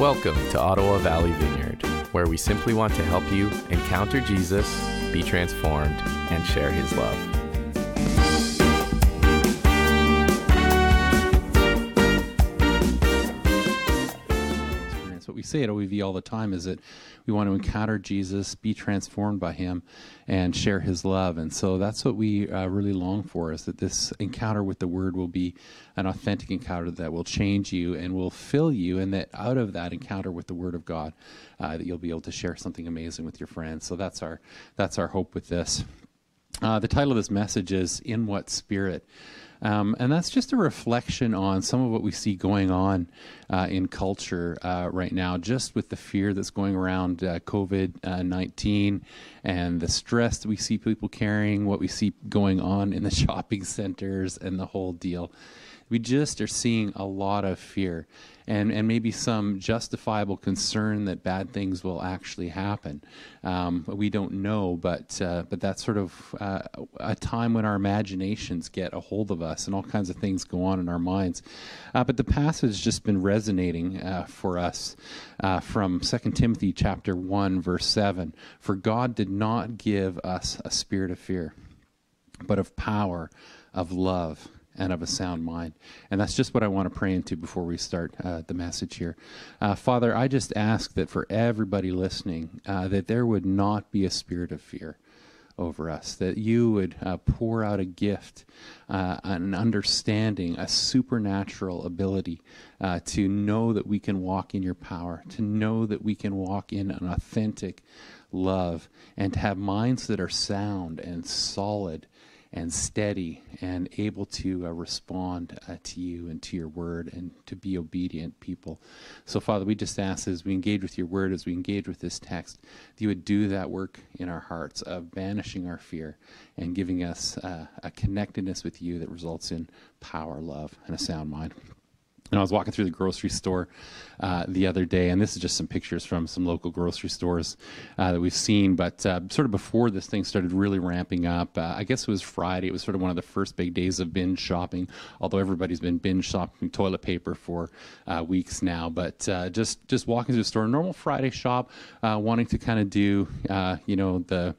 Welcome to Ottawa Valley Vineyard, where we simply want to help you encounter Jesus, be transformed, and share his love. Say at OEV all the time is that we want to encounter Jesus, be transformed by Him, and share His love. And so that's what we uh, really long for: is that this encounter with the Word will be an authentic encounter that will change you and will fill you, and that out of that encounter with the Word of God, uh, that you'll be able to share something amazing with your friends. So that's our that's our hope with this. Uh, the title of this message is "In What Spirit." Um, and that's just a reflection on some of what we see going on uh, in culture uh, right now, just with the fear that's going around uh, COVID 19 and the stress that we see people carrying, what we see going on in the shopping centers, and the whole deal. We just are seeing a lot of fear and, and maybe some justifiable concern that bad things will actually happen. Um, we don't know, but, uh, but that's sort of uh, a time when our imaginations get a hold of us and all kinds of things go on in our minds. Uh, but the passage has just been resonating uh, for us uh, from 2 Timothy chapter 1, verse 7. For God did not give us a spirit of fear, but of power, of love, and of a sound mind. And that's just what I want to pray into before we start uh, the message here. Uh, Father, I just ask that for everybody listening, uh, that there would not be a spirit of fear over us, that you would uh, pour out a gift, uh, an understanding, a supernatural ability uh, to know that we can walk in your power, to know that we can walk in an authentic love, and to have minds that are sound and solid and steady and able to uh, respond uh, to you and to your word and to be obedient people. So, Father, we just ask as we engage with your word, as we engage with this text, that you would do that work in our hearts of banishing our fear and giving us uh, a connectedness with you that results in power, love, and a sound mind. And I was walking through the grocery store uh, the other day, and this is just some pictures from some local grocery stores uh, that we've seen. But uh, sort of before this thing started really ramping up, uh, I guess it was Friday. It was sort of one of the first big days of binge shopping. Although everybody's been binge shopping toilet paper for uh, weeks now, but uh, just just walking through the store, normal Friday shop, wanting to kind of do, you know, the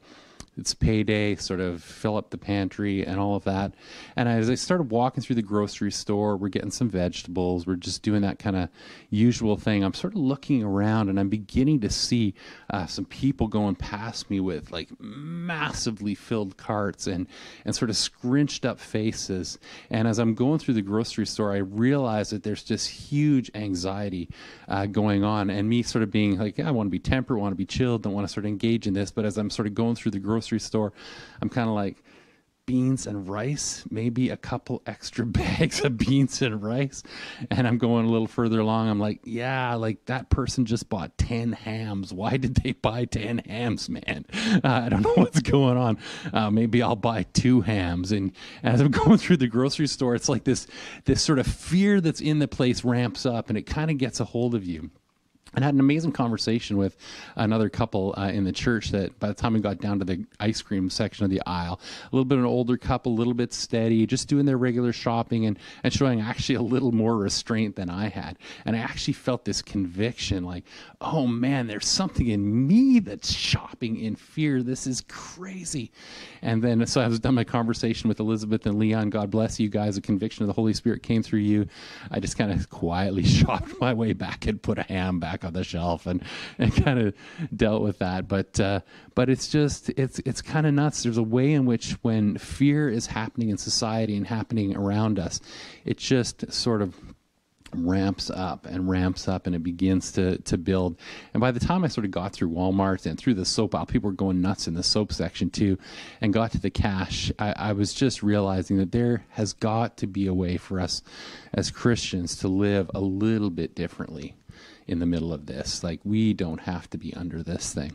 it's payday, sort of fill up the pantry and all of that. And as I started walking through the grocery store, we're getting some vegetables, we're just doing that kind of usual thing. I'm sort of looking around and I'm beginning to see uh, some people going past me with like massively filled carts and, and sort of scrunched up faces. And as I'm going through the grocery store, I realize that there's just huge anxiety uh, going on. And me sort of being like, yeah, I want to be temperate, want to be chilled, don't want to sort of engage in this. But as I'm sort of going through the grocery grocery store, I'm kind of like, beans and rice, maybe a couple extra bags of beans and rice. And I'm going a little further along. I'm like, yeah, like that person just bought 10 hams. Why did they buy 10 hams, man? Uh, I don't know what's going on. Uh, maybe I'll buy two hams. And as I'm going through the grocery store, it's like this, this sort of fear that's in the place ramps up and it kind of gets a hold of you and had an amazing conversation with another couple uh, in the church that by the time we got down to the ice cream section of the aisle a little bit of an older couple a little bit steady just doing their regular shopping and, and showing actually a little more restraint than i had. And i actually felt this conviction like oh man there's something in me that's shopping in fear. This is crazy. And then so i was done my conversation with elizabeth and leon. God bless you guys. A conviction of the holy spirit came through you. I just kind of quietly shopped my way back and put a ham back on the shelf and, and kind of dealt with that. But uh, but it's just it's it's kind of nuts. There's a way in which when fear is happening in society and happening around us, it just sort of ramps up and ramps up and it begins to to build and by the time i sort of got through walmart and through the soap aisle people were going nuts in the soap section too and got to the cash I, I was just realizing that there has got to be a way for us as christians to live a little bit differently in the middle of this. Like, we don't have to be under this thing.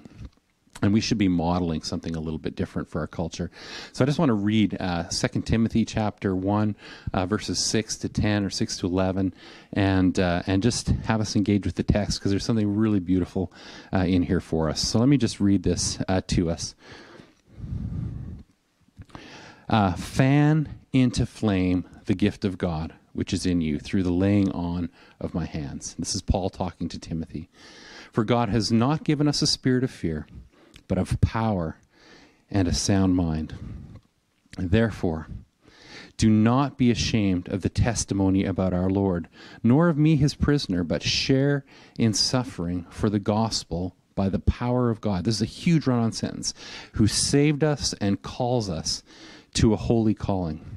And we should be modeling something a little bit different for our culture. So I just want to read uh, 2 Timothy chapter 1, uh, verses 6 to 10 or 6 to 11, and, uh, and just have us engage with the text because there's something really beautiful uh, in here for us. So let me just read this uh, to us. Uh, fan into flame the gift of God which is in you through the laying on of my hands. This is Paul talking to Timothy. For God has not given us a spirit of fear, but of power and a sound mind. Therefore, do not be ashamed of the testimony about our Lord, nor of me his prisoner, but share in suffering for the gospel by the power of God. This is a huge run on sentence. Who saved us and calls us to a holy calling.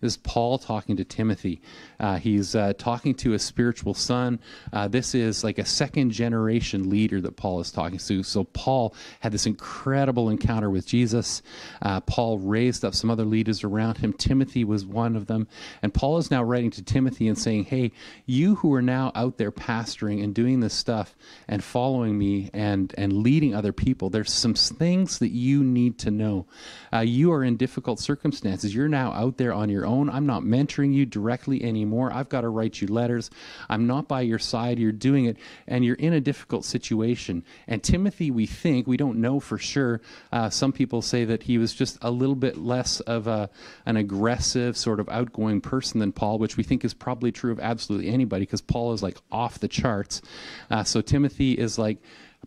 This is Paul talking to Timothy. Uh, he's uh, talking to a spiritual son. Uh, this is like a second generation leader that Paul is talking to. So, Paul had this incredible encounter with Jesus. Uh, Paul raised up some other leaders around him. Timothy was one of them. And Paul is now writing to Timothy and saying, Hey, you who are now out there pastoring and doing this stuff and following me and, and leading other people, there's some things that you need to know. Uh, you are in difficult circumstances. You're now out there on your own. I'm not mentoring you directly anymore. I've got to write you letters. I'm not by your side. You're doing it, and you're in a difficult situation. And Timothy, we think, we don't know for sure. Uh, some people say that he was just a little bit less of a, an aggressive, sort of outgoing person than Paul, which we think is probably true of absolutely anybody because Paul is like off the charts. Uh, so Timothy is like,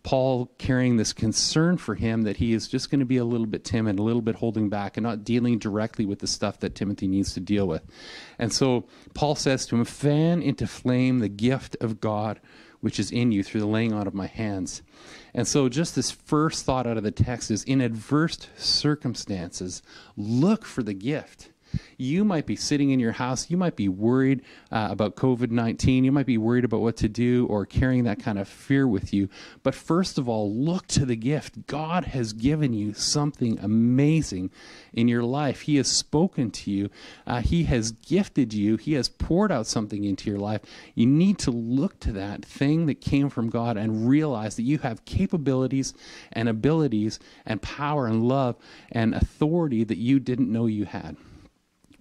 Paul carrying this concern for him that he is just going to be a little bit timid, a little bit holding back, and not dealing directly with the stuff that Timothy needs to deal with. And so Paul says to him, Fan into flame the gift of God which is in you through the laying on of my hands. And so, just this first thought out of the text is in adverse circumstances, look for the gift you might be sitting in your house. You might be worried uh, about COVID 19. You might be worried about what to do or carrying that kind of fear with you. But first of all, look to the gift. God has given you something amazing in your life. He has spoken to you, uh, He has gifted you, He has poured out something into your life. You need to look to that thing that came from God and realize that you have capabilities and abilities and power and love and authority that you didn't know you had.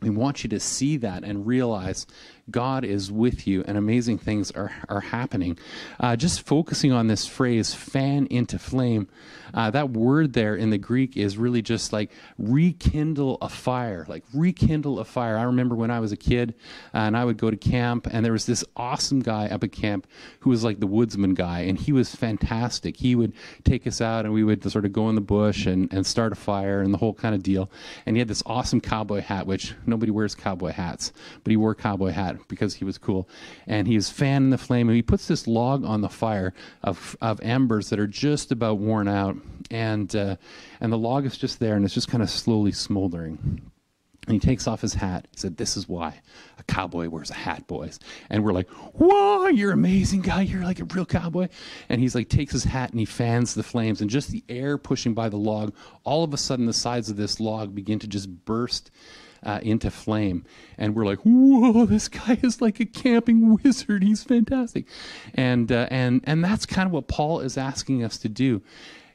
We want you to see that and realize God is with you and amazing things are, are happening. Uh, just focusing on this phrase, fan into flame, uh, that word there in the Greek is really just like rekindle a fire, like rekindle a fire. I remember when I was a kid uh, and I would go to camp, and there was this awesome guy up at camp who was like the woodsman guy, and he was fantastic. He would take us out and we would sort of go in the bush and, and start a fire and the whole kind of deal. And he had this awesome cowboy hat, which nobody wears cowboy hats, but he wore cowboy hat because he was cool. And he was fanning the flame, and he puts this log on the fire of, of embers that are just about worn out and uh, and the log is just there, and it's just kind of slowly smoldering. And he takes off his hat. He said, This is why a cowboy wears a hat, boys. And we're like, Whoa, you're amazing guy. You're like a real cowboy. And he's like, takes his hat and he fans the flames. And just the air pushing by the log, all of a sudden the sides of this log begin to just burst uh, into flame. And we're like, whoa, this guy is like a camping wizard. He's fantastic. And, uh, and, and that's kind of what Paul is asking us to do.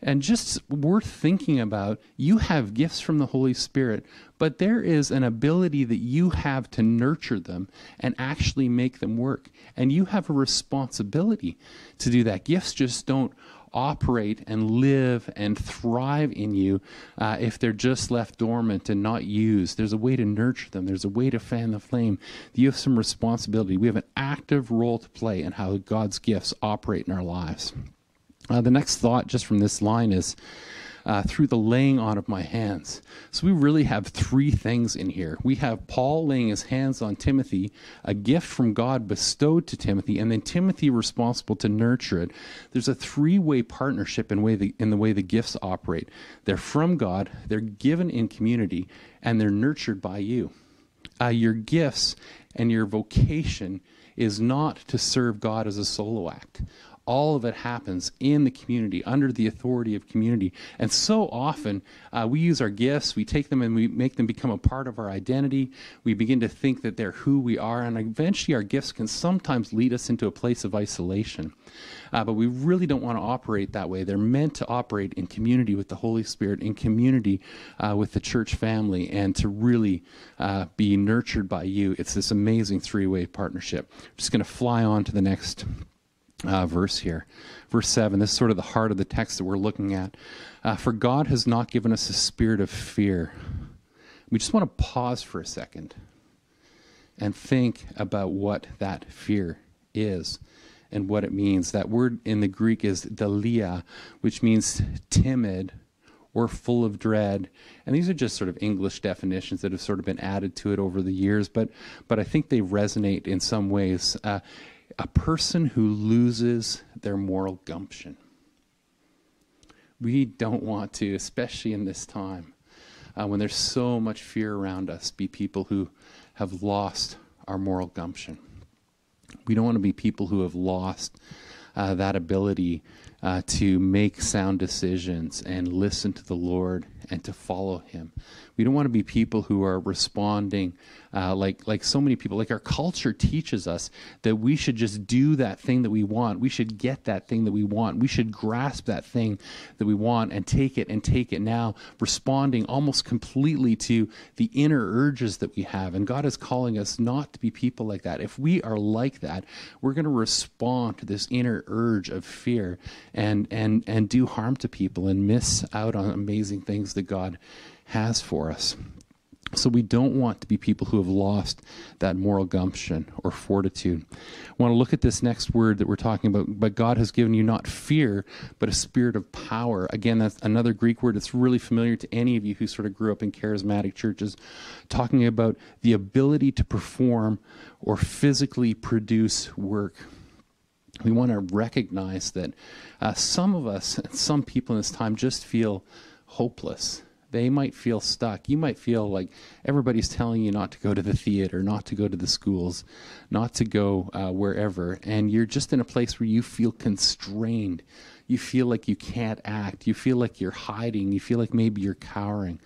And just worth thinking about, you have gifts from the Holy Spirit, but there is an ability that you have to nurture them and actually make them work. And you have a responsibility to do that. Gifts just don't operate and live and thrive in you uh, if they're just left dormant and not used. There's a way to nurture them, there's a way to fan the flame. You have some responsibility. We have an active role to play in how God's gifts operate in our lives. Uh, the next thought, just from this line, is uh, through the laying on of my hands. So we really have three things in here. We have Paul laying his hands on Timothy, a gift from God bestowed to Timothy, and then Timothy responsible to nurture it. There's a three way partnership in, way the, in the way the gifts operate. They're from God, they're given in community, and they're nurtured by you. Uh, your gifts and your vocation is not to serve God as a solo act all of it happens in the community, under the authority of community. And so often uh, we use our gifts, we take them and we make them become a part of our identity. We begin to think that they're who we are, and eventually our gifts can sometimes lead us into a place of isolation. Uh, but we really don't want to operate that way. They're meant to operate in community with the Holy Spirit, in community uh, with the church family, and to really uh, be nurtured by you. It's this amazing three way partnership. I'm just going to fly on to the next uh, verse here. Verse 7, this is sort of the heart of the text that we're looking at. Uh, for God has not given us a spirit of fear. We just want to pause for a second and think about what that fear is and what it means. That word in the Greek is deilia, which means timid or full of dread. And these are just sort of English definitions that have sort of been added to it over the years, but, but I think they resonate in some ways. Uh, a person who loses their moral gumption. We don't want to, especially in this time uh, when there's so much fear around us, be people who have lost our moral gumption. We don't want to be people who have lost uh, that ability uh, to make sound decisions and listen to the Lord and to follow Him. We don't want to be people who are responding uh, like like so many people. Like our culture teaches us that we should just do that thing that we want. We should get that thing that we want. We should grasp that thing that we want and take it and take it now, responding almost completely to the inner urges that we have. And God is calling us not to be people like that. If we are like that, we're going to respond to this inner urge of fear and and and do harm to people and miss out on amazing things that God has for us. So we don't want to be people who have lost that moral gumption or fortitude. I want to look at this next word that we're talking about. But God has given you not fear, but a spirit of power. Again, that's another Greek word that's really familiar to any of you who sort of grew up in charismatic churches, talking about the ability to perform or physically produce work. We want to recognize that uh, some of us, some people in this time, just feel hopeless they might feel stuck. You might feel like everybody's telling you not to go to the theater, not to go to the schools, not to go uh, wherever, and you're just in a place where you feel constrained. You feel like you can't act. You feel like you're hiding. You feel like maybe you're cowering.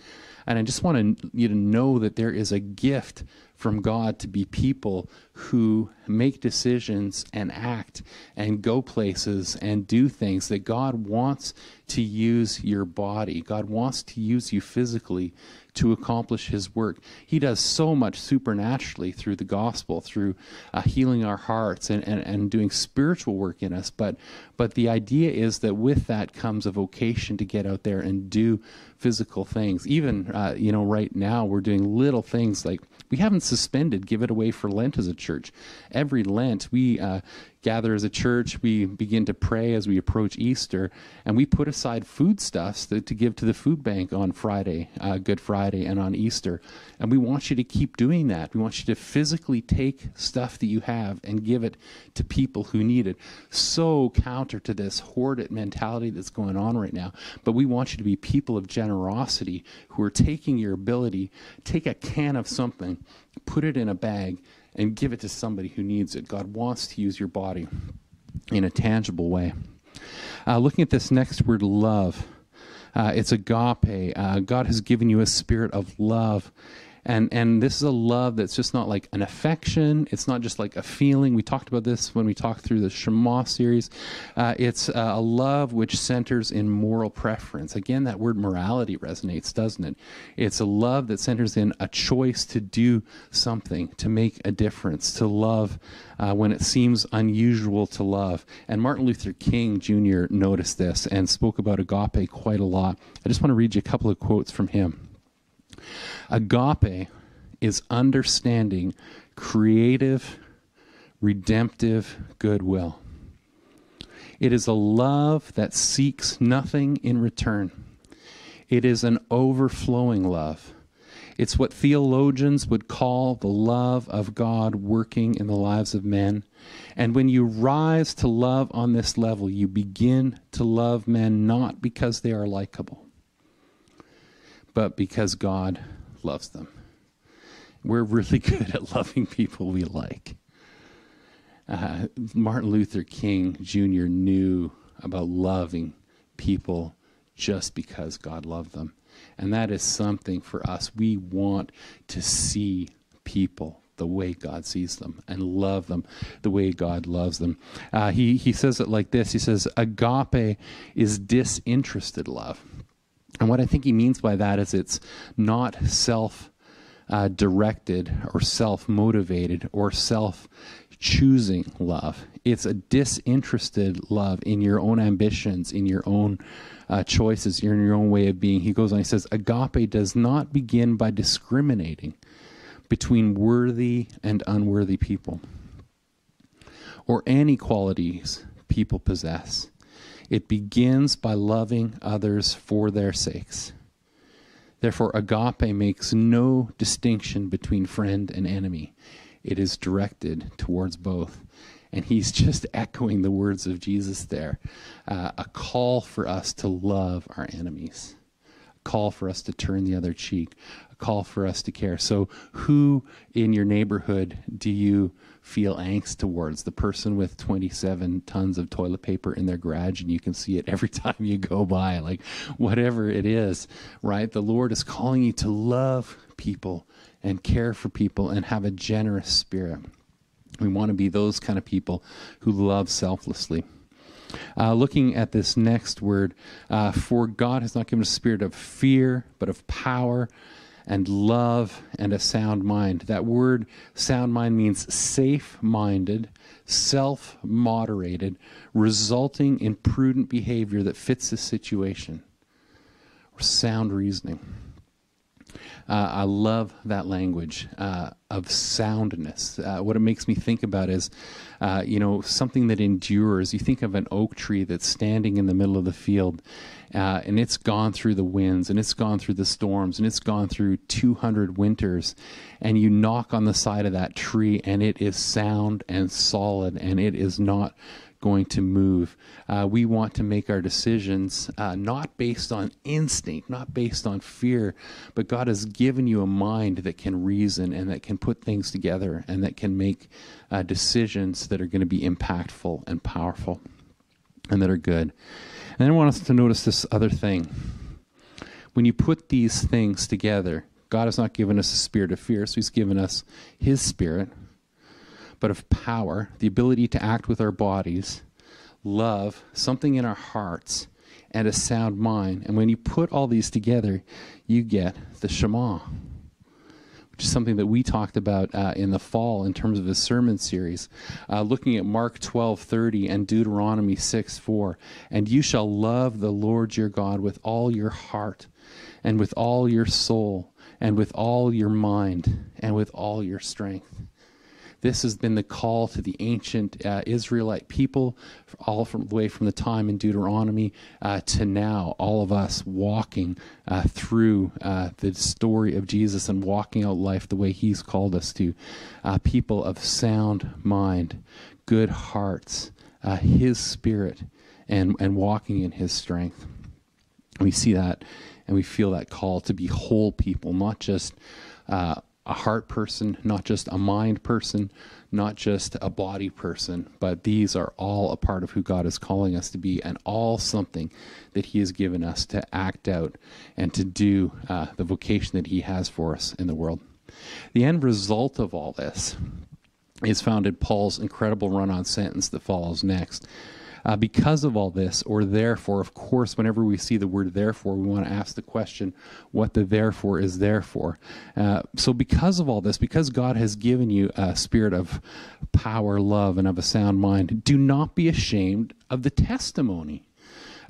And I just want you to know that there is a gift from God to be people who make decisions and act and go places and do things that God wants to use your body. God wants to use you physically to accomplish his work. He does so much supernaturally through the gospel, through uh, healing our hearts and, and, and doing spiritual work in us. But, but the idea is that with that comes a vocation to get out there and do physical things. Even, uh, you know, right now we're doing little things like we haven't suspended Give It Away for Lent as a church. Every Lent, we uh, gather as a church, we begin to pray as we approach Easter, and we put aside foodstuffs to, to give to the food bank on Friday, uh, Good Friday, and on Easter. And we want you to keep doing that. We want you to physically take stuff that you have and give it to people who need it. So counter to this hoarded mentality that's going on right now. But we want you to be people of generosity who are taking your ability, take a can of something, put it in a bag, and give it to somebody who needs it. God wants to use your body in a tangible way. Uh, looking at this next word, love. Uh, it's agape. Uh, God has given you a spirit of love and and this is a love that's just not like an affection. It's not just like a feeling. We talked about this when we talked through the shema series. Uh, it's a love which centers in moral preference. Again that word morality resonates doesn't it? It's a love that centers in a choice to do something to make a difference to love uh, when it seems unusual to love. And martin luther king jr noticed this and spoke about agape quite a lot. I just want to read you a couple of quotes from him Agape is understanding creative, redemptive goodwill. It is a love that seeks nothing in return. It is an overflowing love. It's what theologians would call the love of God working in the lives of men. And when you rise to love on this level, you begin to love men not because they are likable, but because God loves them. We're really good at loving people we like. uh, Martin Luther King Jr. knew about loving people just because God loved them. And that is something for us. We want to see people the way God sees them and love them the way God loves them. Uh, he, he says it like this He says, Agape is disinterested love. And what I think he means by that is it's not self uh, directed or self motivated or self choosing love. It's a disinterested love in your own ambitions, in your own uh, choices, in your own way of being. He goes on, he says, Agape does not begin by discriminating between worthy and unworthy people or any qualities people possess. It begins by loving others for their sakes. Therefore, agape makes no distinction between friend and enemy it is directed towards both. And he's just echoing the words of Jesus there uh, a call for us to love our enemies, a call for us to turn the other cheek, a call for us to care. So, who in your neighborhood do you feel angst towards? The person with 27 tons of toilet paper in their garage, and you can see it every time you go by, like whatever it is, right? The Lord is calling you to love people and care for people and have a generous spirit. We want to be those kind of people who love selflessly. Uh, looking at this next word, uh, for God has not given a spirit of fear, but of power and love and a sound mind. That word, sound mind, means safe minded, self moderated, resulting in prudent behavior that fits the situation, sound reasoning. Uh, I love that language uh, of soundness. Uh, what it makes me think about is, uh, you know, something that endures. You think of an oak tree that's standing in the middle of the field, uh, and it's gone through the winds, and it's gone through the storms, and it's gone through 200 winters, and you knock on the side of that tree, and it is sound and solid, and it is not going to move. Uh, we want to make our decisions uh, not based on instinct, not based on fear, but God has given you a mind that can reason and that can put things together and that can make uh, decisions that are going to be impactful and powerful and that are good. And I want us to notice this other thing. When you put these things together, God has not given us a spirit of fear, so He's given us His spirit but of power, the ability to act with our bodies, love, something in our hearts, and a sound mind. And when you put all these together, you get the Shema, which is something that we talked about uh, in the fall in terms of a sermon series, uh, looking at Mark 12:30 and Deuteronomy 6:4. And you shall love the Lord your God with all your heart, and with all your soul, and with all your mind, and with all your strength. This has been the call to the ancient uh, Israelite people, all from the way from the time in Deuteronomy uh, to now, all of us walking uh, through uh, the story of Jesus and walking out life the way He's called us to. Uh, people of sound mind, good hearts, uh, His Spirit, and, and walking in His strength. We see that and we feel that call to be whole people, not just a heart person, not just a mind person, not just a body person, but these are all a part of who God is calling us to be and all something that He has given us to act out and to do uh, the vocation that He has for us in the world. The end result of all this is found in Paul's incredible run on sentence that follows next. Uh, because of all this, or therefore, of course, whenever we see the word therefore, we want to ask the question what the therefore is there for. Uh, so, because of all this, because God has given you a spirit of power, love, and of a sound mind, do not be ashamed of the testimony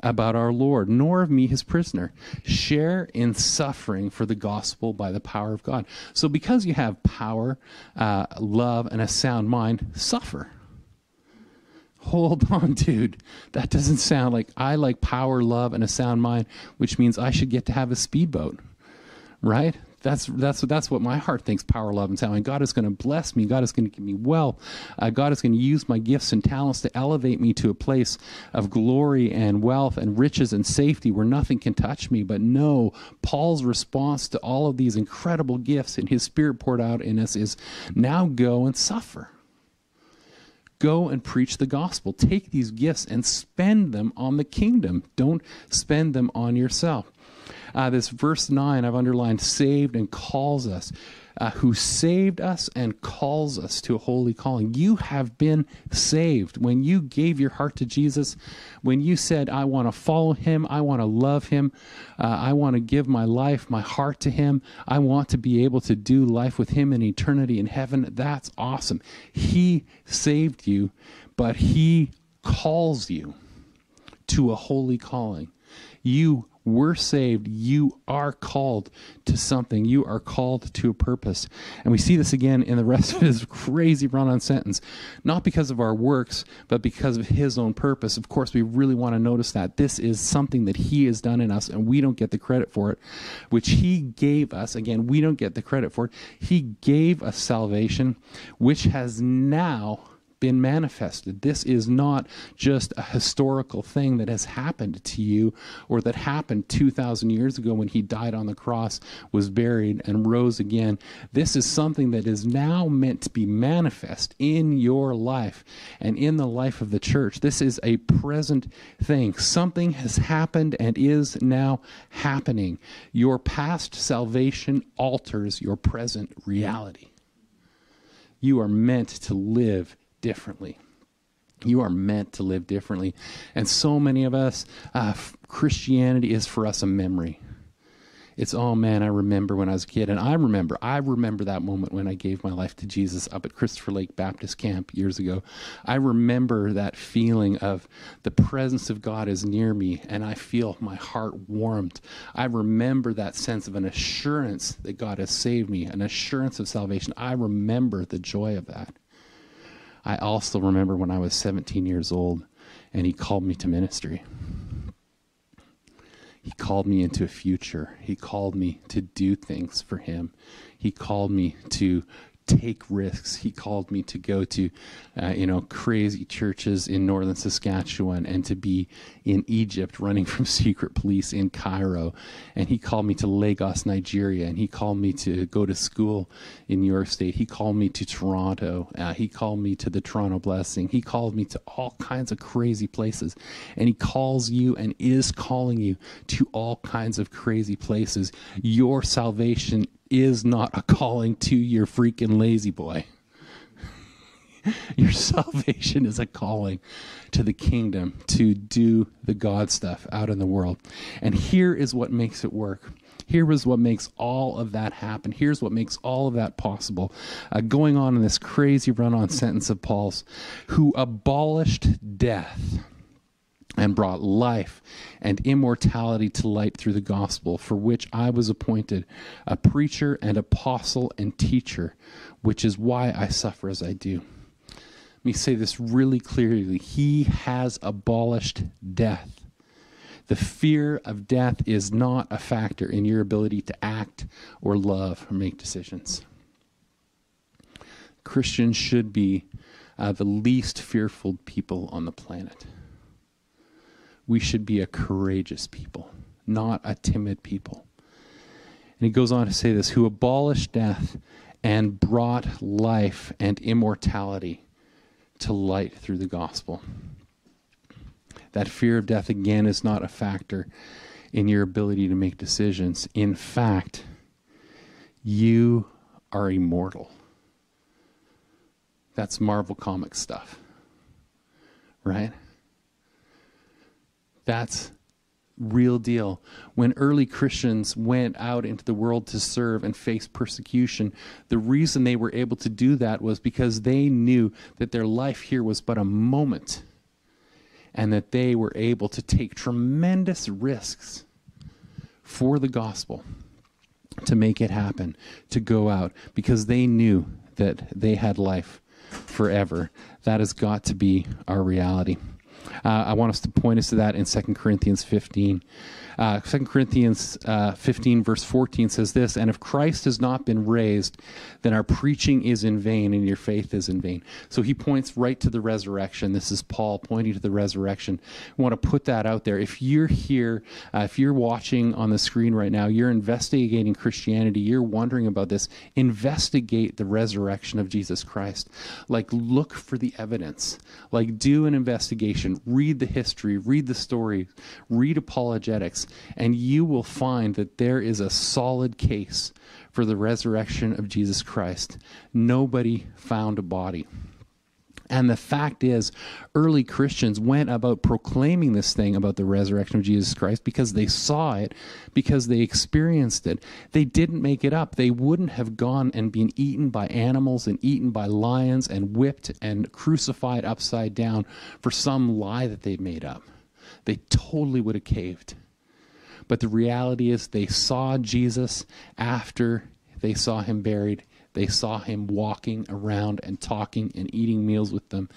about our Lord, nor of me, his prisoner. Share in suffering for the gospel by the power of God. So, because you have power, uh, love, and a sound mind, suffer hold on, dude. That doesn't sound like I like power, love, and a sound mind, which means I should get to have a speedboat, right? That's that's that's what my heart thinks. Power, love, and sound. And God is going to bless me. God is going to give me wealth. Uh, God is going to use my gifts and talents to elevate me to a place of glory and wealth and riches and safety where nothing can touch me. But no, Paul's response to all of these incredible gifts and His Spirit poured out in us is now go and suffer Go and preach the gospel. Take these gifts and spend them on the kingdom. Don't spend them on yourself. Uh, this verse 9, I've underlined saved and calls us uh, who saved us and calls us to a holy calling. You have been saved. When you gave your heart to Jesus, when you said, I want to follow him, I want to love him, uh, I want to give my life, my heart to him, I want to be able to do life with him in eternity in heaven, that's awesome. He saved you, but he calls you to a holy calling. You were saved. You are called to something. You are called to a purpose. And we see this again in the rest of his crazy run on sentence. Not because of our works, but because of his own purpose. Of course, we really want to notice that. This is something that he has done in us, and we don't get the credit for it, which he gave us. Again, we don't get the credit for it. He gave us salvation, which has now been manifested. This is not just a historical thing that has happened to you or that happened 2,000 years ago when he died on the cross, was buried, and rose again. This is something that is now meant to be manifest in your life and in the life of the church. This is a present thing. Something has happened and is now happening. Your past salvation alters your present reality. You are meant to live differently. You are meant to live differently. And so many of us, uh, Christianity is for us a memory. It's, oh man, I remember when I was a kid. And I remember, I remember that moment when I gave my life to Jesus up at Christopher Lake Baptist Camp years ago. I remember that feeling of the presence of God is near me and I feel my heart warmed. I remember that sense of an assurance that God has saved me, an assurance of salvation. I remember the joy of that. I also remember when I was 17 years old and he called me to ministry. He called me into a future. He called me to do things for him. He called me to take risks. He called me to go to, uh, you know, crazy churches in northern Saskatchewan and to be in Egypt running from secret police in Cairo. And he called me to Lagos, Nigeria. And he called me to go to school in New York State. He called me to Toronto. Uh, he called me to the Toronto Blessing. He called me to all kinds of crazy places. And he calls you and is calling you to all kinds of crazy places. Your salvation is not a calling to your freaking La-Z-Boy. your salvation is a calling to the kingdom to do the God stuff out in the world. And here is what makes it work. Here is what makes all of that happen. Here's what makes all of that possible. Uh, going on in this crazy run on sentence of Paul's, who abolished death and brought life and immortality to light through the gospel, for which I was appointed a preacher and apostle and teacher, which is why I suffer as I do. Let me say this really clearly. He has abolished death. The fear of death is not a factor in your ability to act or love or make decisions. Christians should be uh, the least fearful people on the planet we should be a courageous people, not a timid people. And he goes on to say this who abolished death and brought life and immortality to light through the gospel. That fear of death, again, is not a factor in your ability to make decisions. In fact, you are immortal. That's Marvel comic stuff, right? That's real deal. When early Christians went out into the world to serve and face persecution, the reason they were able to do that was because they knew that their life here was but a moment and that they were able to take tremendous risks for the gospel to make it happen, to go out, because they knew that they had life forever. That has got to be our reality. Uh, I want us to point us to that in 2 Corinthians 15. Uh, 2 Corinthians uh, 15, verse 14 says this And if Christ has not been raised, then our preaching is in vain and your faith is in vain. So he points right to the resurrection. This is Paul pointing to the resurrection. I want to put that out there. If you're here, uh, if you're watching on the screen right now, you're investigating Christianity, you're wondering about this, investigate the resurrection of Jesus Christ. Like, look for the evidence. Like, do an investigation, read the history, read the story, read apologetics and you will find that there is a solid case for the resurrection of Jesus Christ. Nobody found a body. And the fact is, early Christians went about proclaiming this thing about the resurrection of Jesus Christ because they saw it, because they experienced it. They didn't make it up. They wouldn't have gone and been eaten by animals and eaten by lions and whipped and crucified upside down for some lie that they made up. They totally would have caved. But the reality is, they saw Jesus after they saw him buried. They saw him walking around and talking and eating meals with them,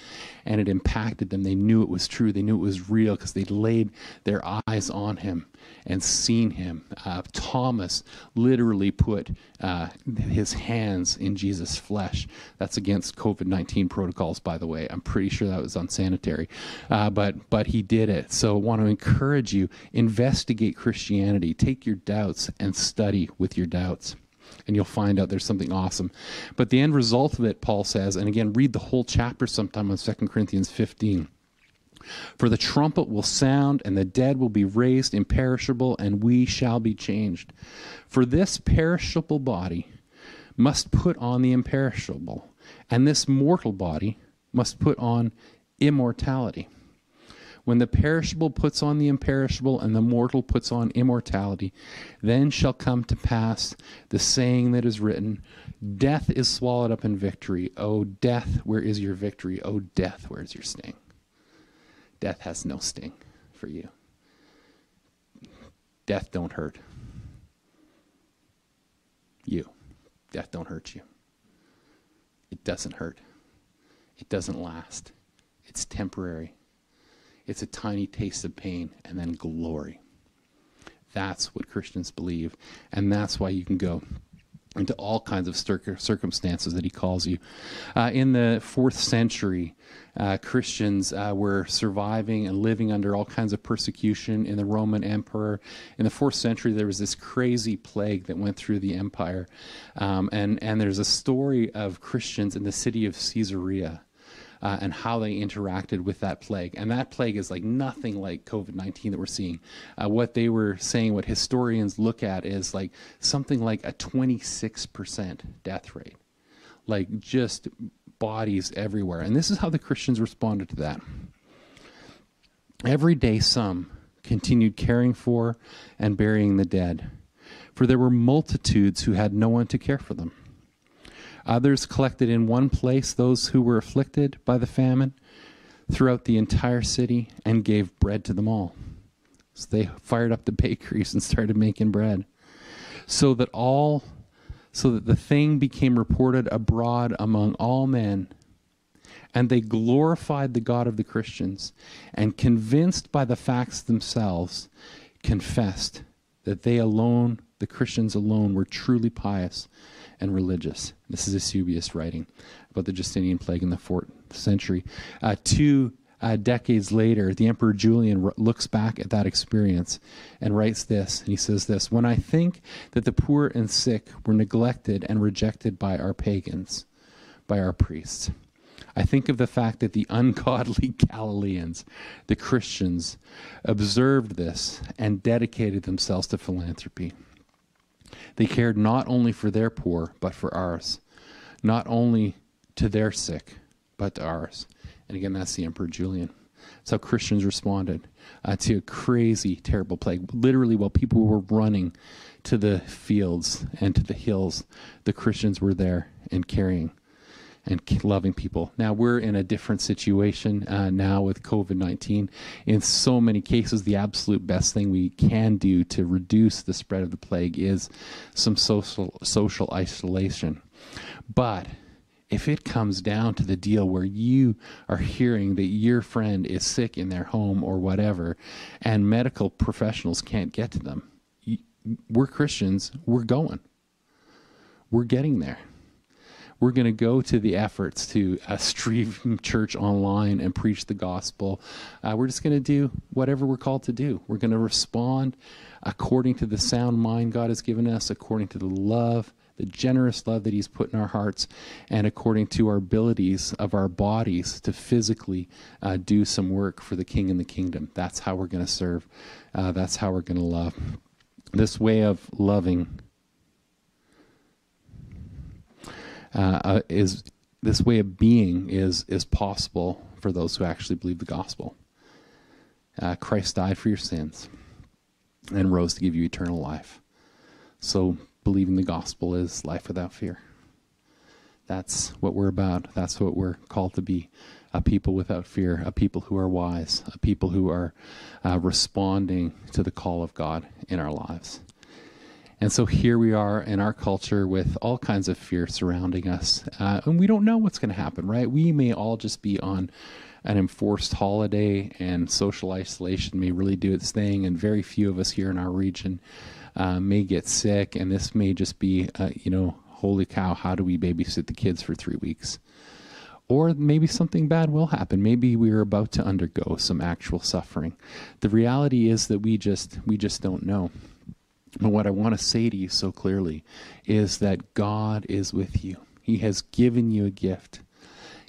and it impacted them. They knew it was true. They knew it was real because they laid their eyes on him and seen him. Uh, Thomas literally put uh, his hands in Jesus' flesh. That's against COVID 19 protocols, by the way. I'm pretty sure that was unsanitary. Uh, but, but he did it. So I want to encourage you investigate Christianity, take your doubts and study with your doubts and you'll find out there's something awesome. But the end result of it, Paul says, and again, read the whole chapter sometime on 2 Corinthians 15. For the trumpet will sound, and the dead will be raised imperishable, and we shall be changed. For this perishable body must put on the imperishable, and this mortal body must put on immortality. When the perishable puts on the imperishable and the mortal puts on immortality, then shall come to pass the saying that is written Death is swallowed up in victory. O death, where is your victory? O death, where is your sting? Death has no sting for you. Death don't hurt. You. Death don't hurt you. It doesn't hurt. It doesn't last. It's temporary. It's a tiny taste of pain and then glory. That's what Christians believe. And that's why you can go into all kinds of circumstances that he calls you. Uh, in the fourth century, uh, Christians uh, were surviving and living under all kinds of persecution in the Roman Empire. In the fourth century, there was this crazy plague that went through the empire. Um, and, and there's a story of Christians in the city of Caesarea uh, and how they interacted with that plague. And that plague is like nothing like COVID 19 that we're seeing. Uh, what they were saying, what historians look at, is like something like a 26% death rate. Like just bodies everywhere. And this is how the Christians responded to that. Every day, some continued caring for and burying the dead, for there were multitudes who had no one to care for them. Others collected in one place those who were afflicted by the famine throughout the entire city and gave bread to them all. So they fired up the bakeries and started making bread. So that all so that the thing became reported abroad among all men. And they glorified the God of the Christians, and convinced by the facts themselves, confessed that they alone, the Christians alone, were truly pious and religious. This is Eusebius writing about the Justinian plague in the fourth century. Uh, two uh, decades later, the Emperor Julian r- looks back at that experience and writes this, and he says this When I think that the poor and sick were neglected and rejected by our pagans, by our priests, I think of the fact that the ungodly Galileans, the Christians, observed this and dedicated themselves to philanthropy. They cared not only for their poor, but for ours. Not only to their sick, but to ours. And again, that's the Emperor Julian. That's how Christians responded uh, to a crazy, terrible plague. Literally, while people were running to the fields and to the hills, the Christians were there and carrying and loving people. Now we're in a different situation uh, now with COVID 19. In so many cases, the absolute best thing we can do to reduce the spread of the plague is some social, social isolation. But if it comes down to the deal where you are hearing that your friend is sick in their home or whatever, and medical professionals can't get to them, we're Christians, we're going. We're getting there. We're going to go to the efforts to uh, stream church online and preach the gospel. Uh, we're just going to do whatever we're called to do. We're going to respond according to the sound mind God has given us, according to the love the generous love that He's put in our hearts, and according to our abilities of our bodies to physically uh, do some work for the King and the kingdom. That's how we're going to serve. Uh, that's how we're going to love. This way of loving uh, uh, is this way of being is is possible for those who actually believe the gospel. Uh, Christ died for your sins and rose to give you eternal life. So believing the gospel is life without fear. That's what we're about. That's what we're called to be a people without fear, a people who are wise, a people who are uh, responding to the call of God in our lives. And so here we are in our culture with all kinds of fear surrounding us. Uh, and we don't know what's going to happen, right? We may all just be on an enforced holiday, and social isolation may really do its thing. And very few of us here in our region uh, may get sick, and this may just be, uh, you know, holy cow, how do we babysit the kids for three weeks? Or maybe something bad will happen. Maybe we're about to undergo some actual suffering. The reality is that we just we just don't know. But what I want to say to you so clearly is that God is with you. He has given you a gift.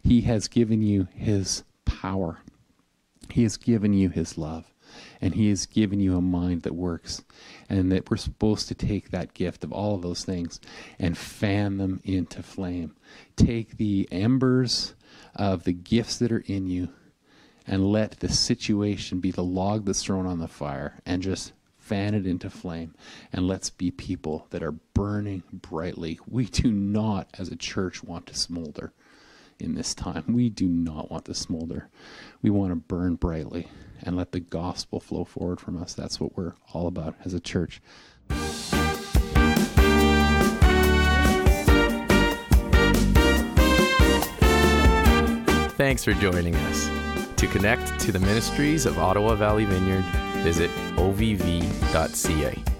He has given you his power. He has given you his love and He has given you a mind that works. And that we're supposed to take that gift of all of those things and fan them into flame. Take the embers of the gifts that are in you and let the situation be the log that's thrown on the fire and just fan it into flame and let's be people that are burning brightly. We do not, as a church, want to smolder in this time. We do not want to smolder. We want to burn brightly and let the gospel flow forward from us. That's what we're all about as a church. Thanks for joining us. To connect to the ministries of Ottawa Valley Vineyard, visit ovv.ca.